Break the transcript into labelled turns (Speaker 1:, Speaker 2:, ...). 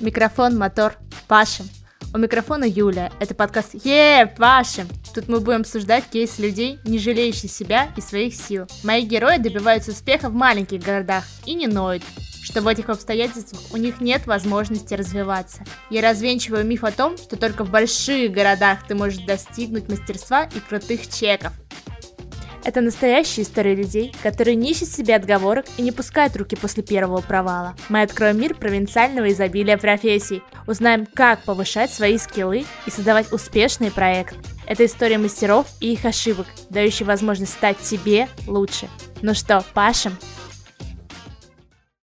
Speaker 1: Микрофон, мотор, пашем. У микрофона Юля. Это подкаст Е, пашем. Тут мы будем обсуждать кейсы людей, не жалеющих себя и своих сил. Мои герои добиваются успеха в маленьких городах и не ноют, что в этих обстоятельствах у них нет возможности развиваться. Я развенчиваю миф о том, что только в больших городах ты можешь достигнуть мастерства и крутых чеков. Это настоящая история людей, которые не ищут себе отговорок и не пускают руки после первого провала. Мы откроем мир провинциального изобилия профессий, узнаем, как повышать свои скиллы и создавать успешный проект. Это история мастеров и их ошибок, дающая возможность стать себе лучше. Ну что, пашем?